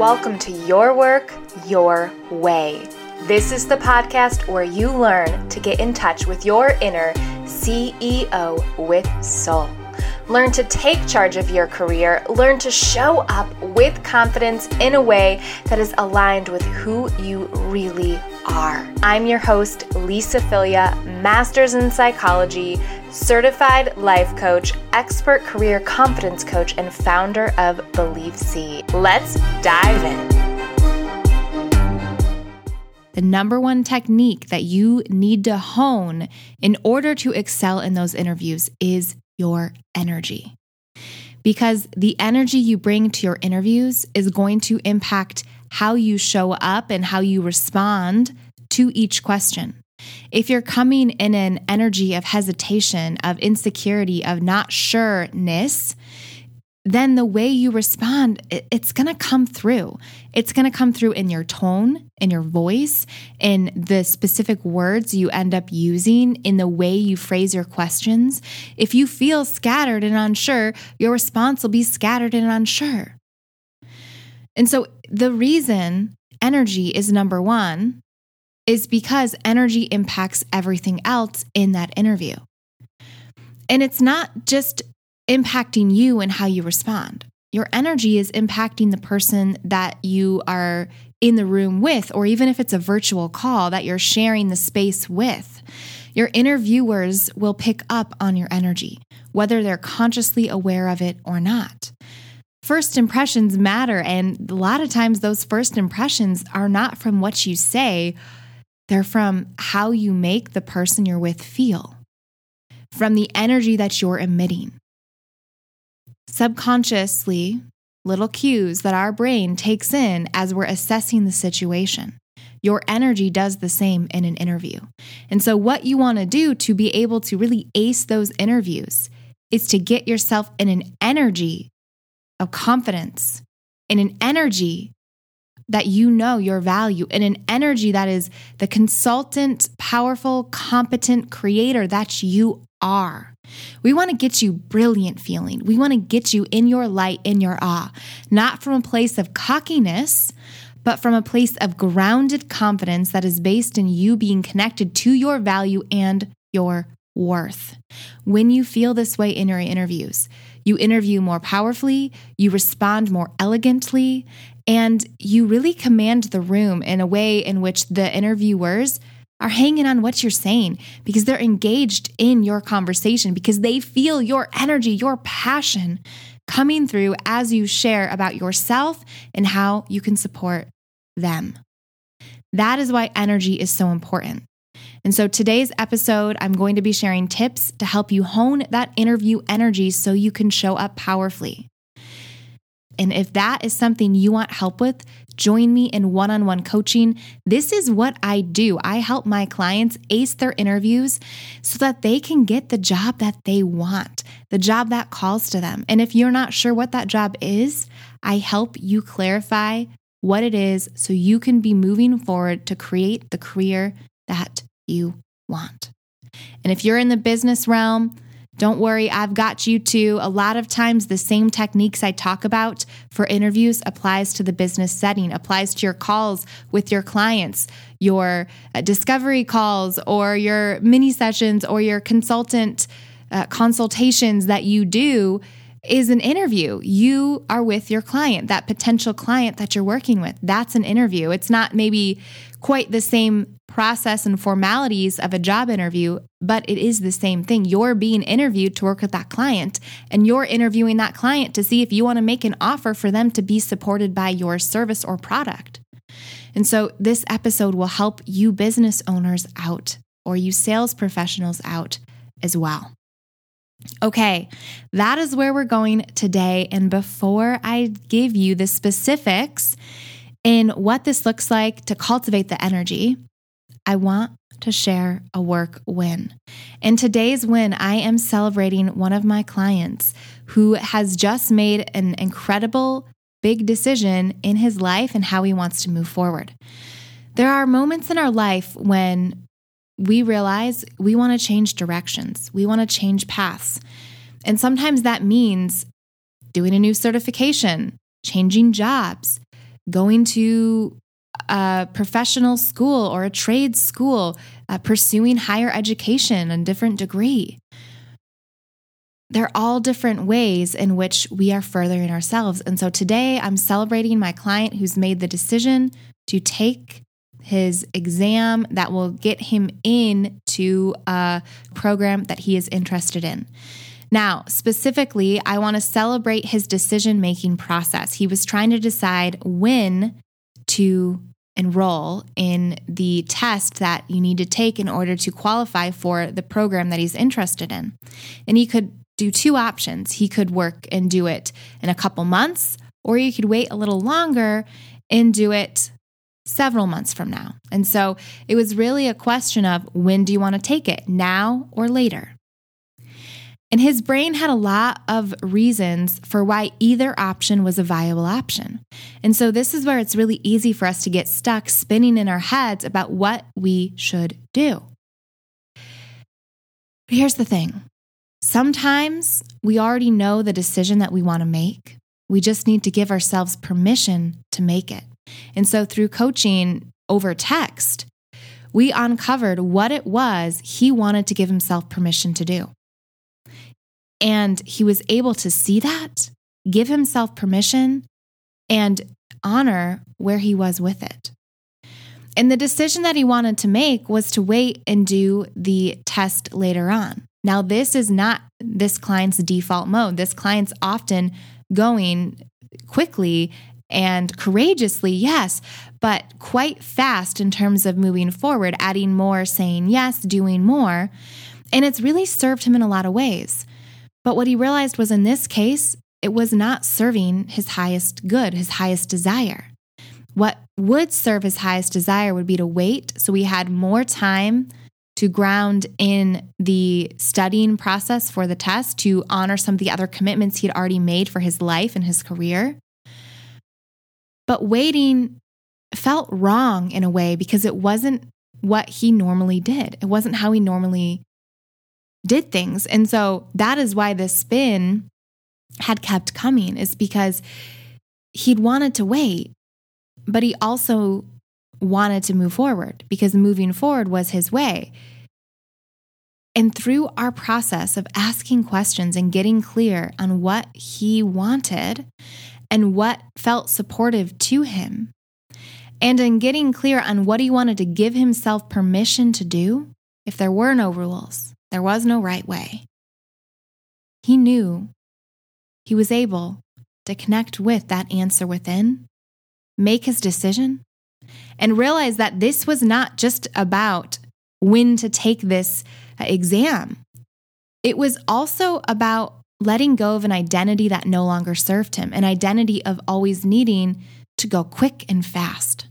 welcome to Your Work, Your Way. This is the podcast where you learn to get in touch with your inner CEO with soul. Learn to take charge of your career. Learn to show up with confidence in a way that is aligned with who you really are. I'm your host, Lisa Filia, Masters in Psychology, certified life coach, expert career confidence coach, and founder of Believe C. Let's dive in. The number one technique that you need to hone in order to excel in those interviews is your energy. Because the energy you bring to your interviews is going to impact how you show up and how you respond to each question. If you're coming in an energy of hesitation, of insecurity, of not sureness, then the way you respond, it's going to come through. It's going to come through in your tone, in your voice, in the specific words you end up using, in the way you phrase your questions. If you feel scattered and unsure, your response will be scattered and unsure. And so the reason energy is number one is because energy impacts everything else in that interview. And it's not just impacting you and how you respond. Your energy is impacting the person that you are in the room with, or even if it's a virtual call that you're sharing the space with. Your interviewers will pick up on your energy, whether they're consciously aware of it or not. First impressions matter, and a lot of times those first impressions are not from what you say, they're from how you make the person you're with feel, from the energy that you're emitting. Subconsciously, little cues that our brain takes in as we're assessing the situation. Your energy does the same in an interview. And so, what you want to do to be able to really ace those interviews is to get yourself in an energy of confidence, in an energy that you know your value and an energy that is the consultant, powerful, competent creator that you are. We want to get you brilliant feeling. We want to get you in your light, in your awe, not from a place of cockiness, but from a place of grounded confidence that is based in you being connected to your value and your worth. When you feel this way in your interviews, you interview more powerfully, you respond more elegantly, and you really command the room in a way in which the interviewers are hanging on what you're saying because they're engaged in your conversation, because they feel your energy, your passion coming through as you share about yourself and how you can support them. That is why energy is so important. And so today's episode, I'm going to be sharing tips to help you hone that interview energy so you can show up powerfully. And if that is something you want help with, join me in one on one coaching. This is what I do. I help my clients ace their interviews so that they can get the job that they want, the job that calls to them. And if you're not sure what that job is, I help you clarify what it is so you can be moving forward to create the career that you want. And if you're in the business realm, don't worry, I've got you too. A lot of times, the same techniques I talk about for interviews applies to the business setting, applies to your calls with your clients, your uh, discovery calls, or your mini sessions, or your consultant uh, consultations that you do is an interview. You are with your client, that potential client that you're working with. That's an interview. It's not maybe quite the same process and formalities of a job interview, but it is the same thing. You're being interviewed to work with that client, and you're interviewing that client to see if you want to make an offer for them to be supported by your service or product. And so, this episode will help you business owners out or you sales professionals out as well. Okay, that is where we're going today. And before I give you the specifics in what this looks like to cultivate the energy, I want to share a work win. In today's win, I am celebrating one of my clients who has just made an incredible big decision in his life and how he wants to move forward. There are moments in our life when we realize we want to change directions, we want to change paths. And sometimes that means doing a new certification, changing jobs, going to a professional school or a trade school, uh, pursuing higher education, and different degree. They're all different ways in which we are furthering ourselves. And so today I'm celebrating my client who's made the decision to take his exam that will get him in to a program that he is interested in. Now, specifically, I want to celebrate his decision making process. He was trying to decide when to enroll in the test that you need to take in order to qualify for the program that he's interested in. And he could do two options. He could work and do it in a couple months, or you could wait a little longer and do it several months from now. And so it was really a question of when do you want to take it, now or later? And his brain had a lot of reasons for why either option was a viable option. And so this is where it's really easy for us to get stuck spinning in our heads about what we should do. But here's the thing sometimes we already know the decision that we want to make. We just need to give ourselves permission to make it. And so through coaching over text, we uncovered what it was he wanted to give himself permission to do. And he was able to see that, give himself permission, and honor where he was with it. And the decision that he wanted to make was to wait and do the test later on. Now, this is not this client's default mode. This client's often going quickly and courageously, yes, but quite fast in terms of moving forward, adding more, saying yes, doing more. And it's really served him in a lot of ways. But what he realized was in this case, it was not serving his highest good, his highest desire. What would serve his highest desire would be to wait so he had more time to ground in the studying process for the test, to honor some of the other commitments he had already made for his life and his career. But waiting felt wrong in a way because it wasn't what he normally did. It wasn't how he normally did things. And so that is why this spin had kept coming, is because he'd wanted to wait, but he also wanted to move forward because moving forward was his way. And through our process of asking questions and getting clear on what he wanted and what felt supportive to him, and in getting clear on what he wanted to give himself permission to do, if there were no rules, there was no right way. He knew he was able to connect with that answer within, make his decision, and realize that this was not just about when to take this uh, exam. It was also about letting go of an identity that no longer served him, an identity of always needing to go quick and fast.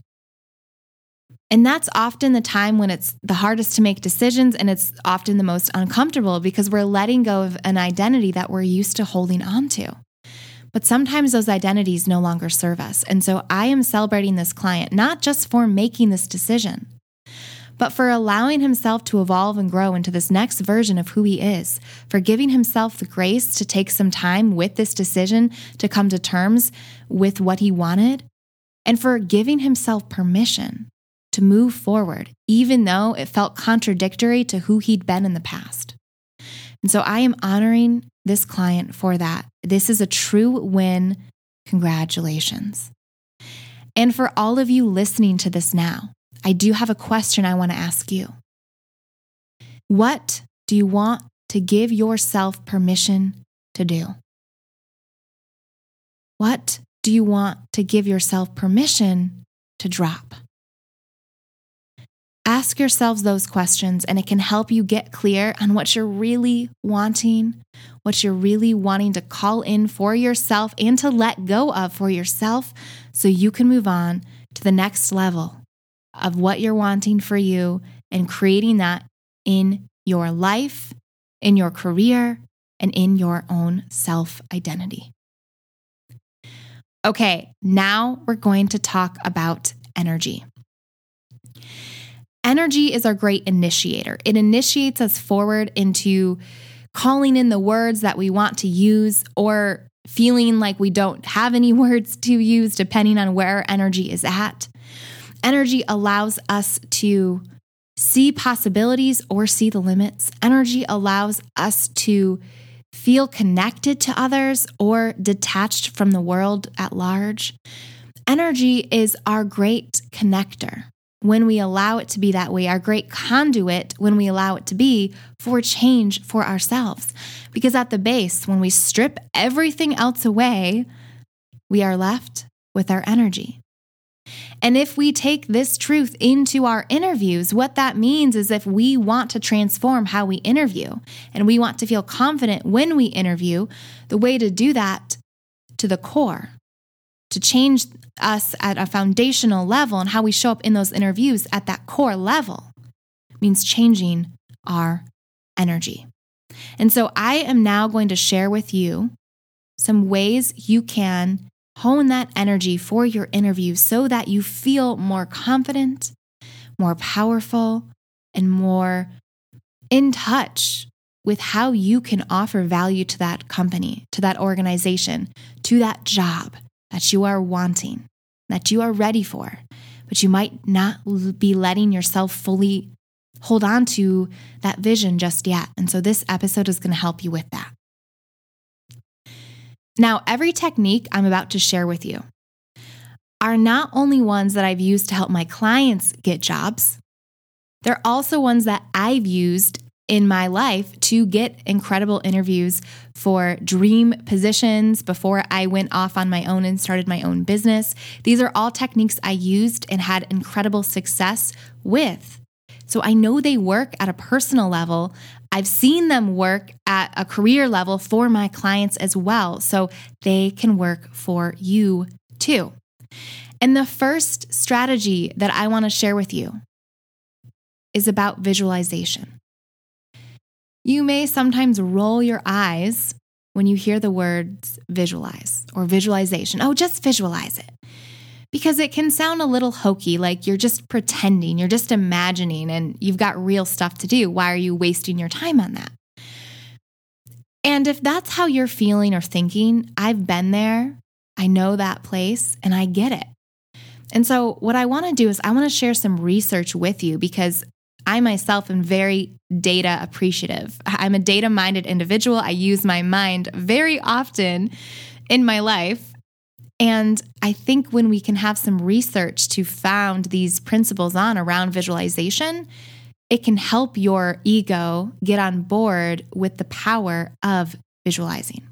And that's often the time when it's the hardest to make decisions and it's often the most uncomfortable because we're letting go of an identity that we're used to holding on to. But sometimes those identities no longer serve us. And so I am celebrating this client not just for making this decision, but for allowing himself to evolve and grow into this next version of who he is, for giving himself the grace to take some time with this decision to come to terms with what he wanted, and for giving himself permission to move forward, even though it felt contradictory to who he'd been in the past. And so I am honoring this client for that. This is a true win. Congratulations. And for all of you listening to this now, I do have a question I want to ask you. What do you want to give yourself permission to do? What do you want to give yourself permission to drop? Ask yourselves those questions, and it can help you get clear on what you're really wanting, what you're really wanting to call in for yourself and to let go of for yourself so you can move on to the next level of what you're wanting for you and creating that in your life, in your career, and in your own self identity. Okay, now we're going to talk about energy. Energy is our great initiator. It initiates us forward into calling in the words that we want to use or feeling like we don't have any words to use, depending on where our energy is at. Energy allows us to see possibilities or see the limits. Energy allows us to feel connected to others or detached from the world at large. Energy is our great connector when we allow it to be that way, our great conduit when we allow it to be for change for ourselves. Because at the base, when we strip everything else away, we are left with our energy. And if we take this truth into our interviews, what that means is if we want to transform how we interview and we want to feel confident when we interview, the way to do that to the core, to change us at a foundational level and how we show up in those interviews at that core level means changing our energy. And so I am now going to share with you some ways you can hone that energy for your interview so that you feel more confident, more powerful, and more in touch with how you can offer value to that company, to that organization, to that job that you are wanting, that you are ready for, but you might not be letting yourself fully hold on to that vision just yet. And so this episode is going to help you with that. Now, every technique I'm about to share with you are not only ones that I've used to help my clients get jobs, they're also ones that I've used in my life to get incredible interviews for dream positions before I went off on my own and started my own business. These are all techniques I used and had incredible success with. So I know they work at a personal level. I've seen them work at a career level for my clients as well. So they can work for you too. And the first strategy that I want to share with you is about visualization. You may sometimes roll your eyes when you hear the words visualize or visualization. Oh, just visualize it. Because it can sound a little hokey, like you're just pretending, you're just imagining, and you've got real stuff to do. Why are you wasting your time on that? And if that's how you're feeling or thinking, I've been there, I know that place, and I get it. And so, what I want to do is, I want to share some research with you because I myself am very data appreciative. I'm a data minded individual. I use my mind very often in my life. And I think when we can have some research to found these principles on around visualization, it can help your ego get on board with the power of visualizing.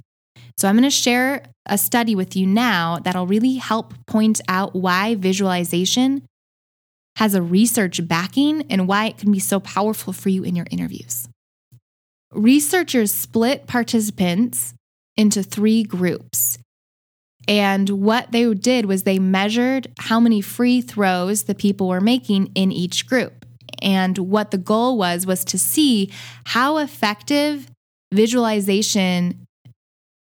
So, I'm going to share a study with you now that'll really help point out why visualization has a research backing and why it can be so powerful for you in your interviews. Researchers split participants into three groups. And what they did was they measured how many free throws the people were making in each group. And what the goal was was to see how effective visualization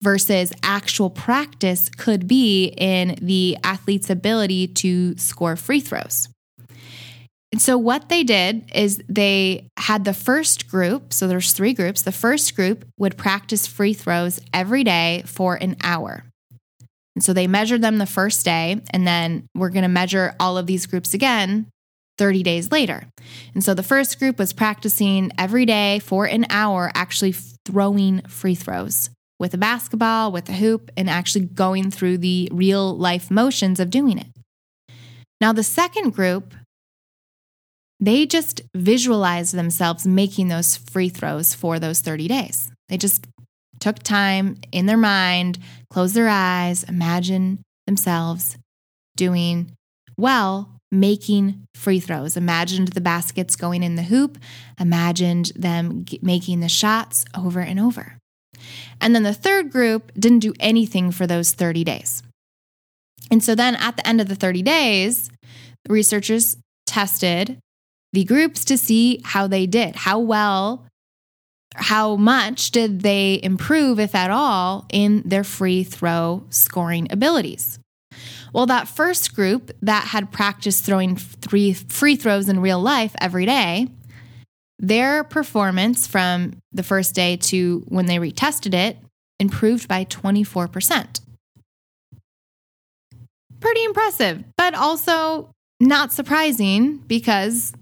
versus actual practice could be in the athlete's ability to score free throws. And so what they did is they had the first group, so there's three groups. The first group would practice free throws every day for an hour. And so they measured them the first day, and then we're going to measure all of these groups again 30 days later. And so the first group was practicing every day for an hour, actually throwing free throws with a basketball, with a hoop, and actually going through the real life motions of doing it. Now, the second group they just visualized themselves making those free throws for those 30 days. They just took time in their mind, closed their eyes, imagine themselves doing well, making free throws, imagined the baskets going in the hoop, imagined them making the shots over and over. And then the third group didn't do anything for those 30 days. And so then at the end of the 30 days, researchers tested the groups to see how they did, how well, how much did they improve, if at all, in their free throw scoring abilities. Well, that first group that had practiced throwing three free throws in real life every day, their performance from the first day to when they retested it improved by 24%. Pretty impressive, but also not surprising because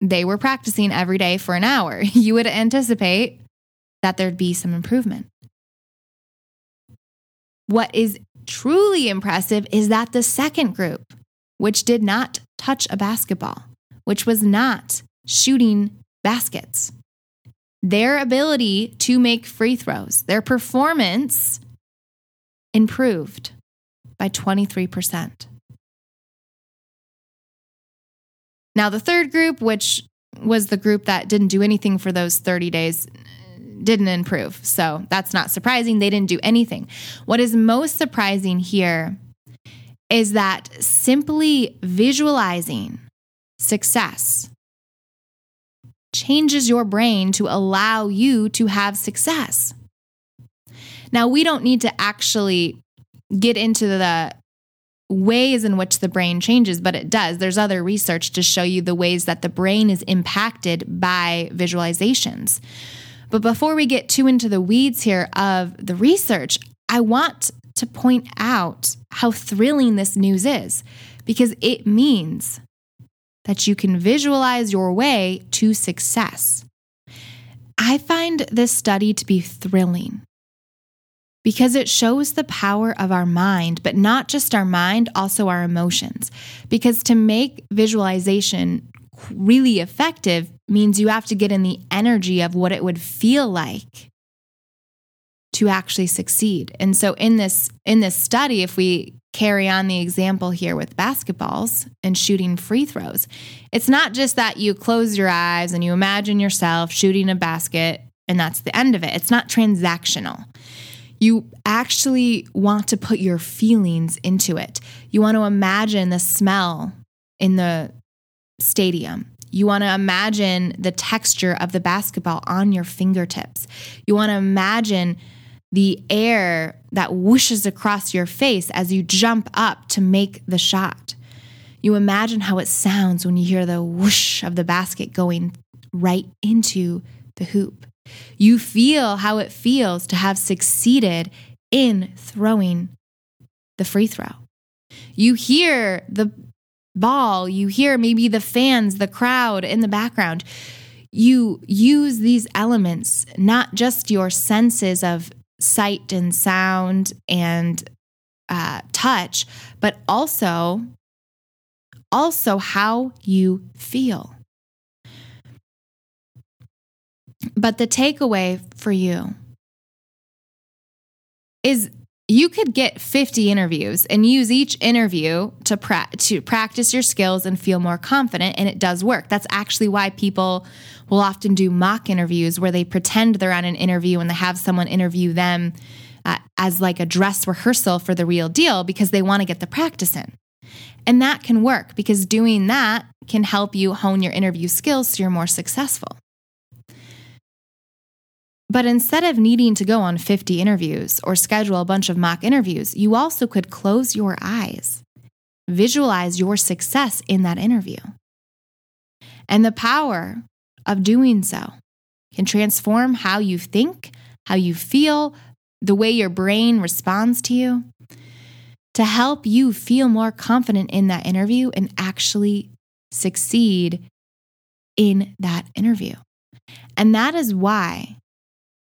they were practicing every day for an hour. You would anticipate that there'd be some improvement. What is truly impressive is that the second group, which did not touch a basketball, which was not shooting baskets, their ability to make free throws, their performance improved by 23%. Now, the third group, which was the group that didn't do anything for those 30 days, didn't improve. So that's not surprising. They didn't do anything. What is most surprising here is that simply visualizing success changes your brain to allow you to have success. Now, we don't need to actually get into the ways in which the brain changes, but it does. There's other research to show you the ways that the brain is impacted by visualizations. But before we get too into the weeds here of the research, I want to point out how thrilling this news is because it means that you can visualize your way to success. I find this study to be thrilling because it shows the power of our mind, but not just our mind, also our emotions. Because to make visualization really effective means you have to get in the energy of what it would feel like to actually succeed. And so in this in this study if we carry on the example here with basketballs and shooting free throws. It's not just that you close your eyes and you imagine yourself shooting a basket and that's the end of it. It's not transactional. You actually want to put your feelings into it. You want to imagine the smell in the stadium. You want to imagine the texture of the basketball on your fingertips. You want to imagine the air that whooshes across your face as you jump up to make the shot. You imagine how it sounds when you hear the whoosh of the basket going right into the hoop. You feel how it feels to have succeeded in throwing the free throw. You hear the ball, you hear maybe the fans, the crowd in the background. You use these elements, not just your senses of sight and sound and uh, touch, but also also how you feel. But the takeaway for you is you could get 50 interviews and use each interview to pra- to practice your skills and feel more confident and it does work. That's actually why people will often do mock interviews where they pretend they're on an interview and they have someone interview them uh, as like a dress rehearsal for the real deal because they want to get the practice in. And that can work because doing that can help you hone your interview skills so you're more successful. But instead of needing to go on 50 interviews or schedule a bunch of mock interviews, you also could close your eyes, visualize your success in that interview. And the power of doing so can transform how you think, how you feel, the way your brain responds to you to help you feel more confident in that interview and actually succeed in that interview. And that is why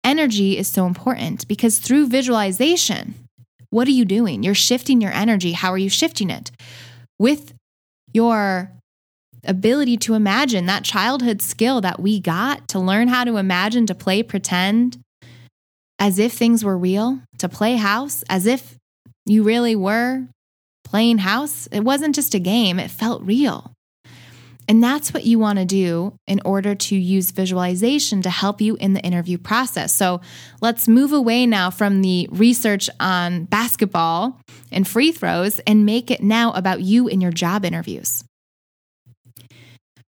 energy is so important because through visualization, what are you doing? You're shifting your energy. How are you shifting it? With your ability to imagine that childhood skill that we got to learn how to imagine, to play pretend as if things were real, to play house as if you really were playing house. It wasn't just a game, it felt real. And that's what you want to do in order to use visualization to help you in the interview process. So let's move away now from the research on basketball and free throws and make it now about you in your job interviews.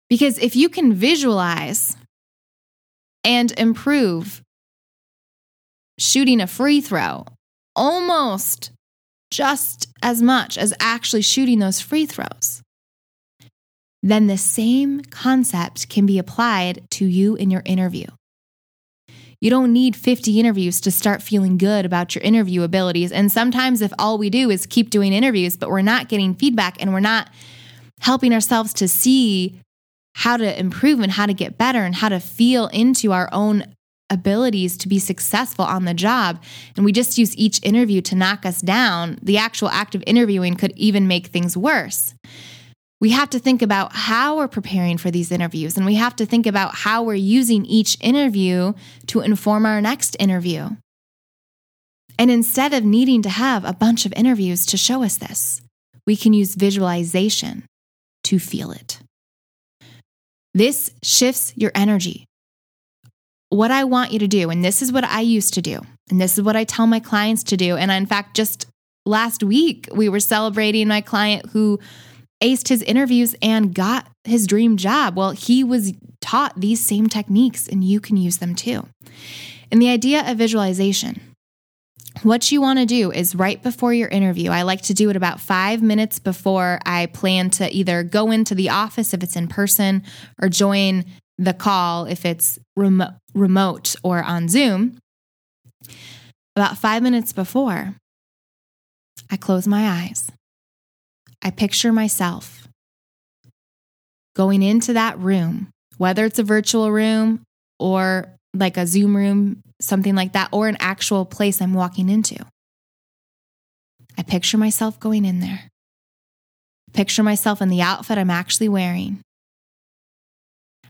Because if you can visualize and improve shooting a free throw almost just as much as actually shooting those free throws, then the same concept can be applied to you in your interview. You don't need 50 interviews to start feeling good about your interview abilities. And sometimes, if all we do is keep doing interviews, but we're not getting feedback and we're not helping ourselves to see how to improve and how to get better and how to feel into our own abilities to be successful on the job, and we just use each interview to knock us down, the actual act of interviewing could even make things worse. We have to think about how we're preparing for these interviews, and we have to think about how we're using each interview to inform our next interview. And instead of needing to have a bunch of interviews to show us this, we can use visualization to feel it. This shifts your energy what I want you to do, and this is what I used to do, and this is what I tell my clients to do. And in fact, just last week, we were celebrating my client who aced his interviews and got his dream job. Well, he was taught these same techniques, and you can use them too. And the idea of visualization. What you want to do is right before your interview. I like to do it about five minutes before I plan to either go into the office if it's in person or join the call if it's remote, remote or on Zoom, about five minutes before, I close my eyes. I picture myself going into that room, whether it's a virtual room or like a Zoom room, something like that, or an actual place I'm walking into. I picture myself going in there. Picture myself in the outfit I'm actually wearing.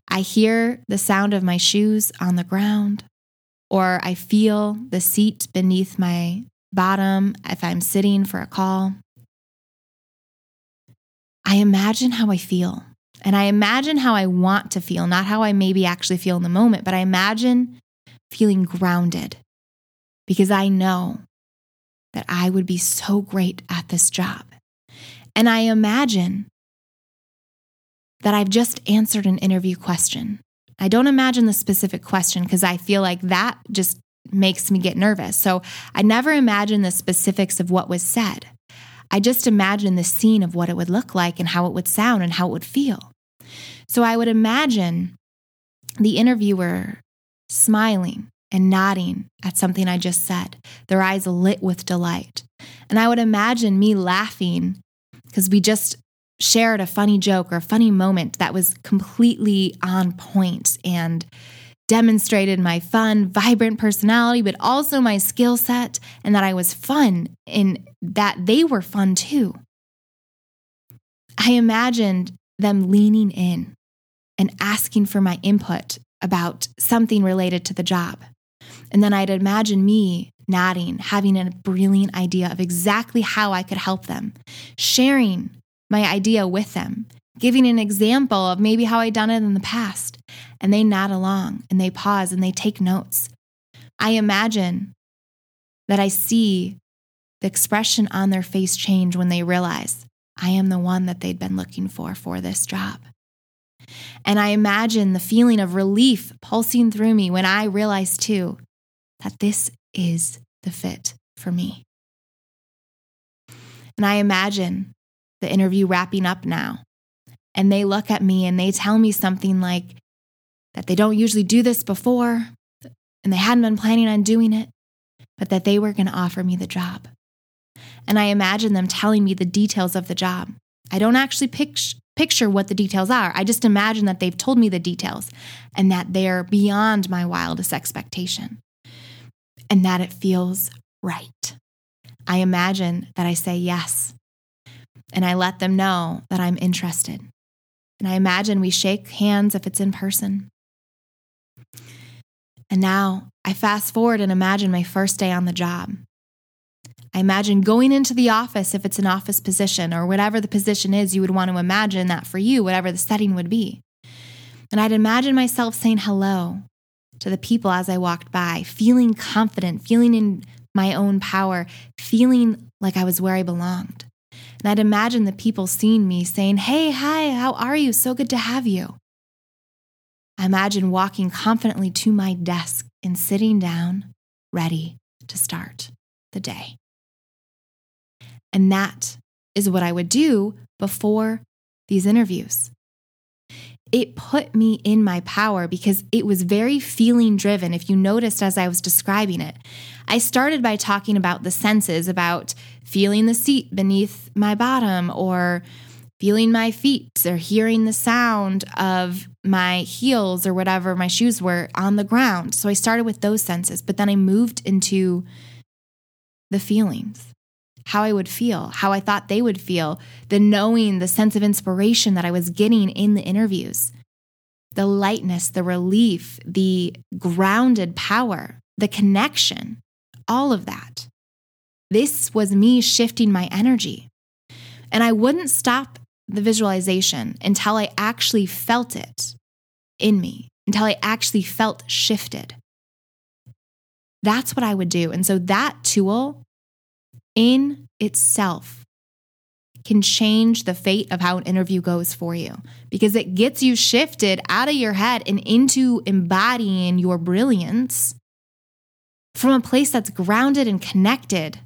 I hear the sound of my shoes on the ground, or I feel the seat beneath my bottom if I'm sitting for a call. I imagine how I feel, and I imagine how I want to feel, not how I maybe actually feel in the moment, but I imagine feeling grounded because I know that I would be so great at this job. And I imagine that I've just answered an interview question. I don't imagine the specific question because I feel like that just makes me get nervous. So I never imagine the specifics of what was said. I just imagine the scene of what it would look like and how it would sound and how it would feel. So I would imagine the interviewer smiling and nodding at something I just said, their eyes lit with delight. And I would imagine me laughing because we just shared a funny joke or a funny moment that was completely on point and demonstrated my fun, vibrant personality, but also my skill set, and that I was fun and that they were fun too. I imagined them leaning in and asking for my input about something related to the job. And then I'd imagine me nodding, having a brilliant idea of exactly how I could help them, sharing my idea with them, giving an example of maybe how I'd done it in the past. And they nod along and they pause and they take notes. I imagine that I see the expression on their face change when they realize I am the one that they'd been looking for for this job. And I imagine the feeling of relief pulsing through me when I realize too that this is the fit for me. And I imagine the interview wrapping up now. And they look at me and they tell me something like that they don't usually do this before and they hadn't been planning on doing it, but that they were going to offer me the job. And I imagine them telling me the details of the job. I don't actually picture what the details are. I just imagine that they've told me the details and that they're beyond my wildest expectation and that it feels right. I imagine that I say yes and I let them know that I'm interested. And I imagine we shake hands if it's in person. And now I fast forward and imagine my first day on the job. I imagine going into the office if it's an office position or whatever the position is, you would want to imagine that for you, whatever the setting would be. And I'd imagine myself saying hello to the people as I walked by, feeling confident, feeling in my own power, feeling like I was where I belonged. And I'd imagine the people seeing me saying, Hey, hi, how are you? So good to have you. I imagine walking confidently to my desk and sitting down, ready to start the day. And that is what I would do before these interviews. it put me in my power because it was very feeling driven. If you noticed as I was describing it, I started by talking about the senses, about feeling the seat beneath my bottom or feeling my feet or hearing the sound of my heels or whatever my shoes were on the ground. So I started with those senses, but then I moved into the feelings how I would feel, how I thought they would feel, the knowing, the sense of inspiration that I was getting in the interviews, the lightness, the relief, the grounded power, the connection, all of that. This was me shifting my energy. And I wouldn't stop the visualization until I actually felt it in me, until I actually felt shifted. That's what I would do. And so that tool in itself can change the fate of how an interview goes for you because it gets you shifted out of your head and into embodying your brilliance from a place that's grounded and connected.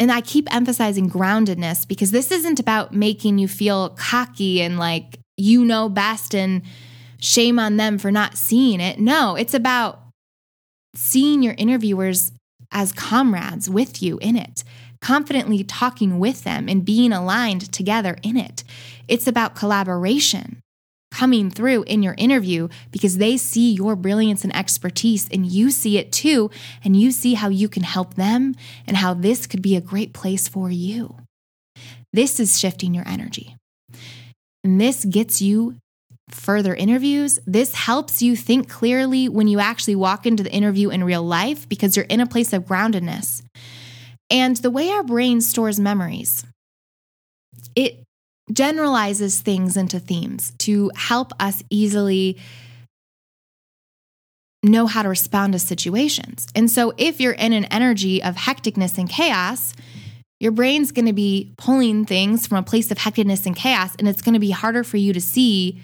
And I keep emphasizing groundedness because this isn't about making you feel cocky and like you know best and shame on them for not seeing it. No, it's about seeing your interviewers as comrades with you in it, confidently talking with them and being aligned together in it. It's about collaboration coming through in your interview because they see your brilliance and expertise and you see it too. And you see how you can help them and how this could be a great place for you. This is shifting your energy. And this gets you further interviews. This helps you think clearly when you actually walk into the interview in real life because you're in a place of groundedness. And the way our brain stores memories, it generalizes things into themes to help us easily know how to respond to situations. And so if you're in an energy of hecticness and chaos, your brain's going to be pulling things from a place of hecticness and chaos, and it's going to be harder for you to see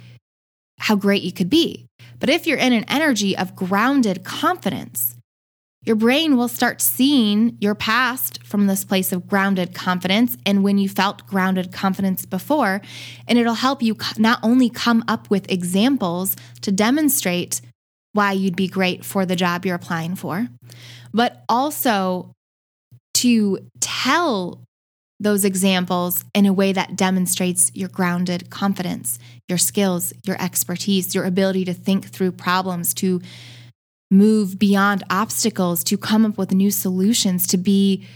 how great you could be. But if you're in an energy of grounded confidence, your brain will start seeing your past from this place of grounded confidence and when you felt grounded confidence before. And it'll help you not only come up with examples to demonstrate why you'd be great for the job you're applying for, but also to tell those examples in a way that demonstrates your grounded confidence, your skills, your expertise, your ability to think through problems, to move beyond obstacles, to come up with new solutions, to be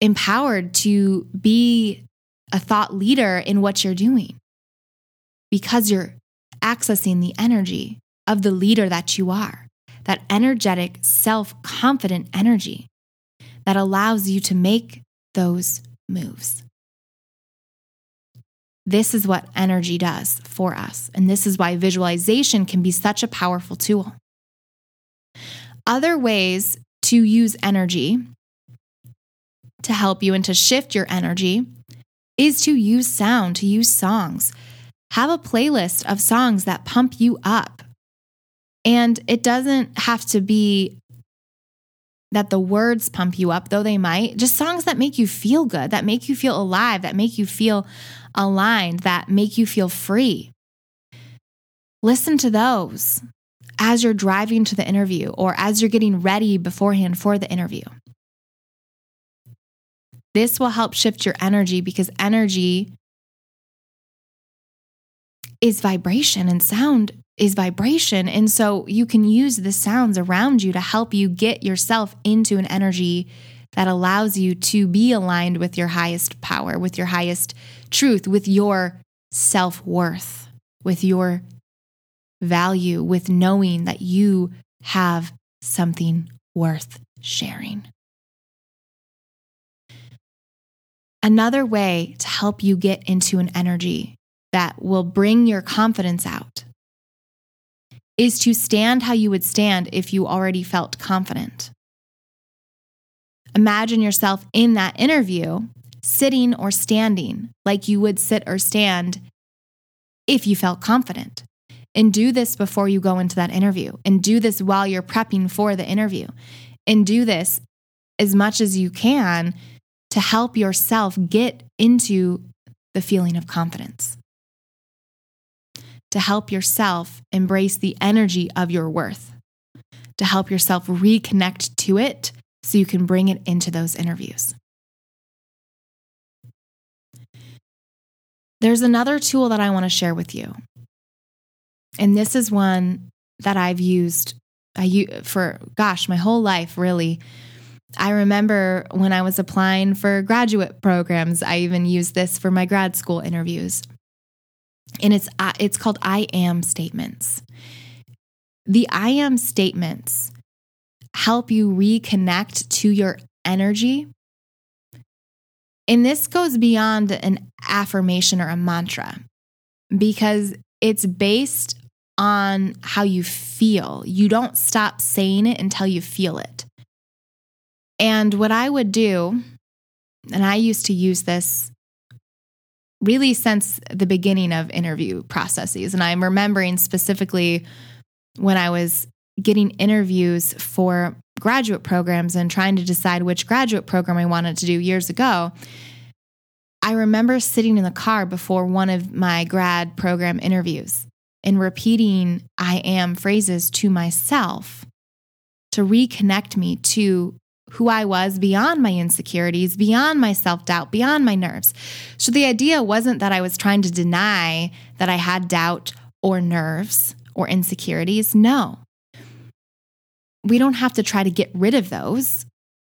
empowered to be a thought leader in what you're doing because you're accessing the energy of the leader that you are, that energetic, self confident energy that allows you to make those moves. This is what energy does for us. And this is why visualization can be such a powerful tool. Other ways to use energy to help you and to shift your energy is to use sound, to use songs. Have a playlist of songs that pump you up. And it doesn't have to be that the words pump you up, though they might, just songs that make you feel good, that make you feel alive, that make you feel aligned, that make you feel free. Listen to those as you're driving to the interview or as you're getting ready beforehand for the interview. This will help shift your energy because energy is vibration and sound is vibration. And so you can use the sounds around you to help you get yourself into an energy that allows you to be aligned with your highest power, with your highest truth, with your self worth, with your value, with knowing that you have something worth sharing. Another way to help you get into an energy that will bring your confidence out is to stand how you would stand if you already felt confident. Imagine yourself in that interview, sitting or standing like you would sit or stand if you felt confident. And do this before you go into that interview, and do this while you're prepping for the interview, and do this as much as you can to help yourself get into the feeling of confidence to help yourself embrace the energy of your worth, to help yourself reconnect to it so you can bring it into those interviews. There's another tool that I want to share with you. And this is one that I've used I for gosh, my whole life really. I remember when I was applying for graduate programs, I even used this for my grad school interviews. And it's uh, it's called I am statements. The I am statements help you reconnect to your energy. And this goes beyond an affirmation or a mantra because it's based on how you feel. You don't stop saying it until you feel it. And what I would do, and I used to use this really since the beginning of interview processes. And I'm remembering specifically when I was getting interviews for graduate programs and trying to decide which graduate program I wanted to do years ago. I remember sitting in the car before one of my grad program interviews and repeating I am phrases to myself to reconnect me to who I was beyond my insecurities, beyond my self doubt, beyond my nerves. So the idea wasn't that I was trying to deny that I had doubt or nerves or insecurities. No. We don't have to try to get rid of those.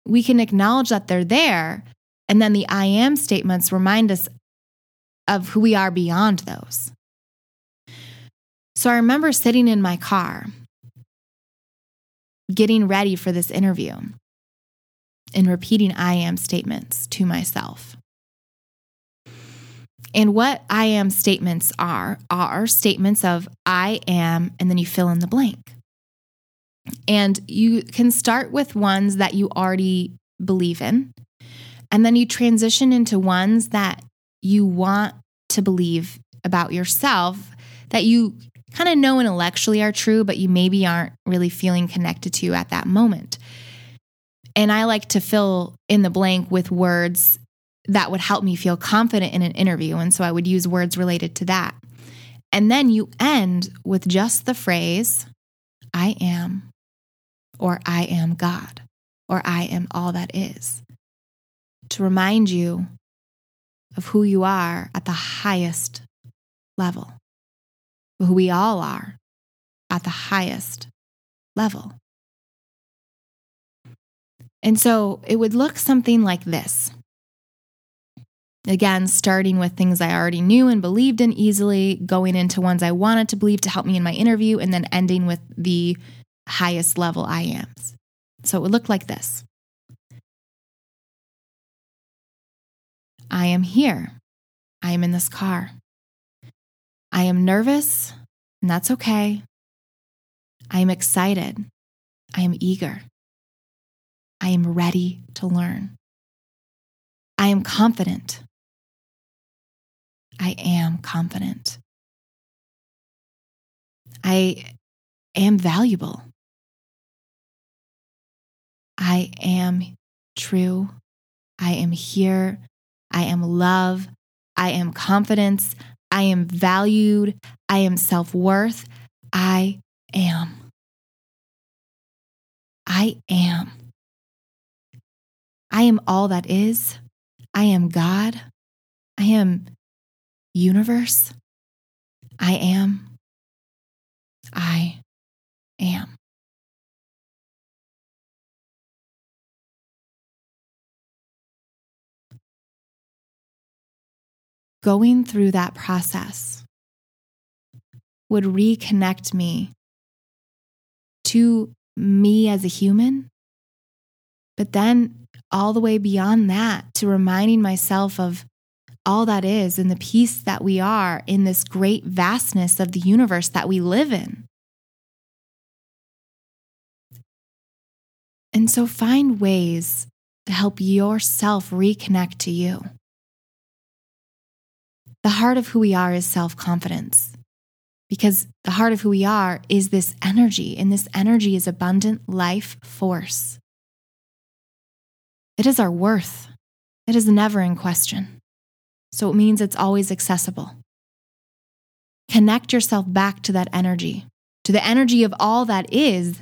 We can acknowledge that they're there. And then the I am statements remind us of who we are beyond those. So I remember sitting in my car, getting ready for this interview, and repeating I am statements to myself. And what I am statements are, are statements of I am, and then you fill in the blank. And you can start with ones that you already believe in, and then you transition into ones that you want to believe about yourself that you kind of know intellectually are true, but you maybe aren't really feeling connected to at that moment. And I like to fill in the blank with words that would help me feel confident in an interview. And so I would use words related to that. And then you end with just the phrase, I am, or I am God, or I am all that is, to remind you of who you are at the highest level who we all are at the highest level. And so it would look something like this. Again, starting with things I already knew and believed in easily, going into ones I wanted to believe to help me in my interview, and then ending with the highest level I am. So it would look like this I am here. I am in this car. I am nervous, and that's okay. I am excited. I am eager. I am ready to learn. I am confident. I am confident. I am valuable. I am true. I am here. I am love. I am confidence. I am valued. I am self worth. I am. I am. I am all that is. I am God. I am universe. I am. I am. Going through that process would reconnect me to me as a human, but then all the way beyond that to reminding myself of all that is and the peace that we are in this great vastness of the universe that we live in. And so find ways to help yourself reconnect to you. The heart of who we are is self confidence because the heart of who we are is this energy, and this energy is abundant life force. It is our worth, it is never in question. So it means it's always accessible. Connect yourself back to that energy, to the energy of all that is,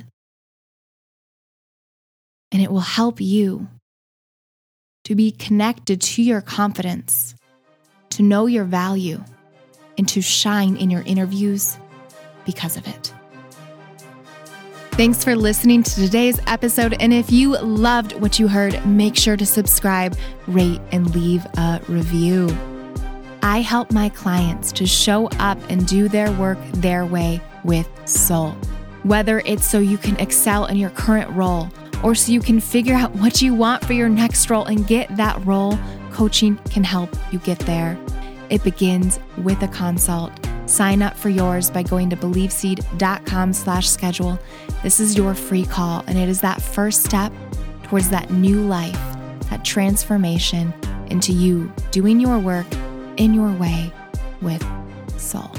and it will help you to be connected to your confidence, to know your value, and to shine in your interviews because of it. Thanks for listening to today's episode. And if you loved what you heard, make sure to subscribe, rate, and leave a review. I help my clients to show up and do their work their way with soul. Whether it's so you can excel in your current role or so you can figure out what you want for your next role and get that role, coaching can help you get there. It begins with a consult. Sign up for yours by going to believeseed.com slash schedule. This is your free call, and it is that first step towards that new life, that transformation into you doing your work in your way with soul.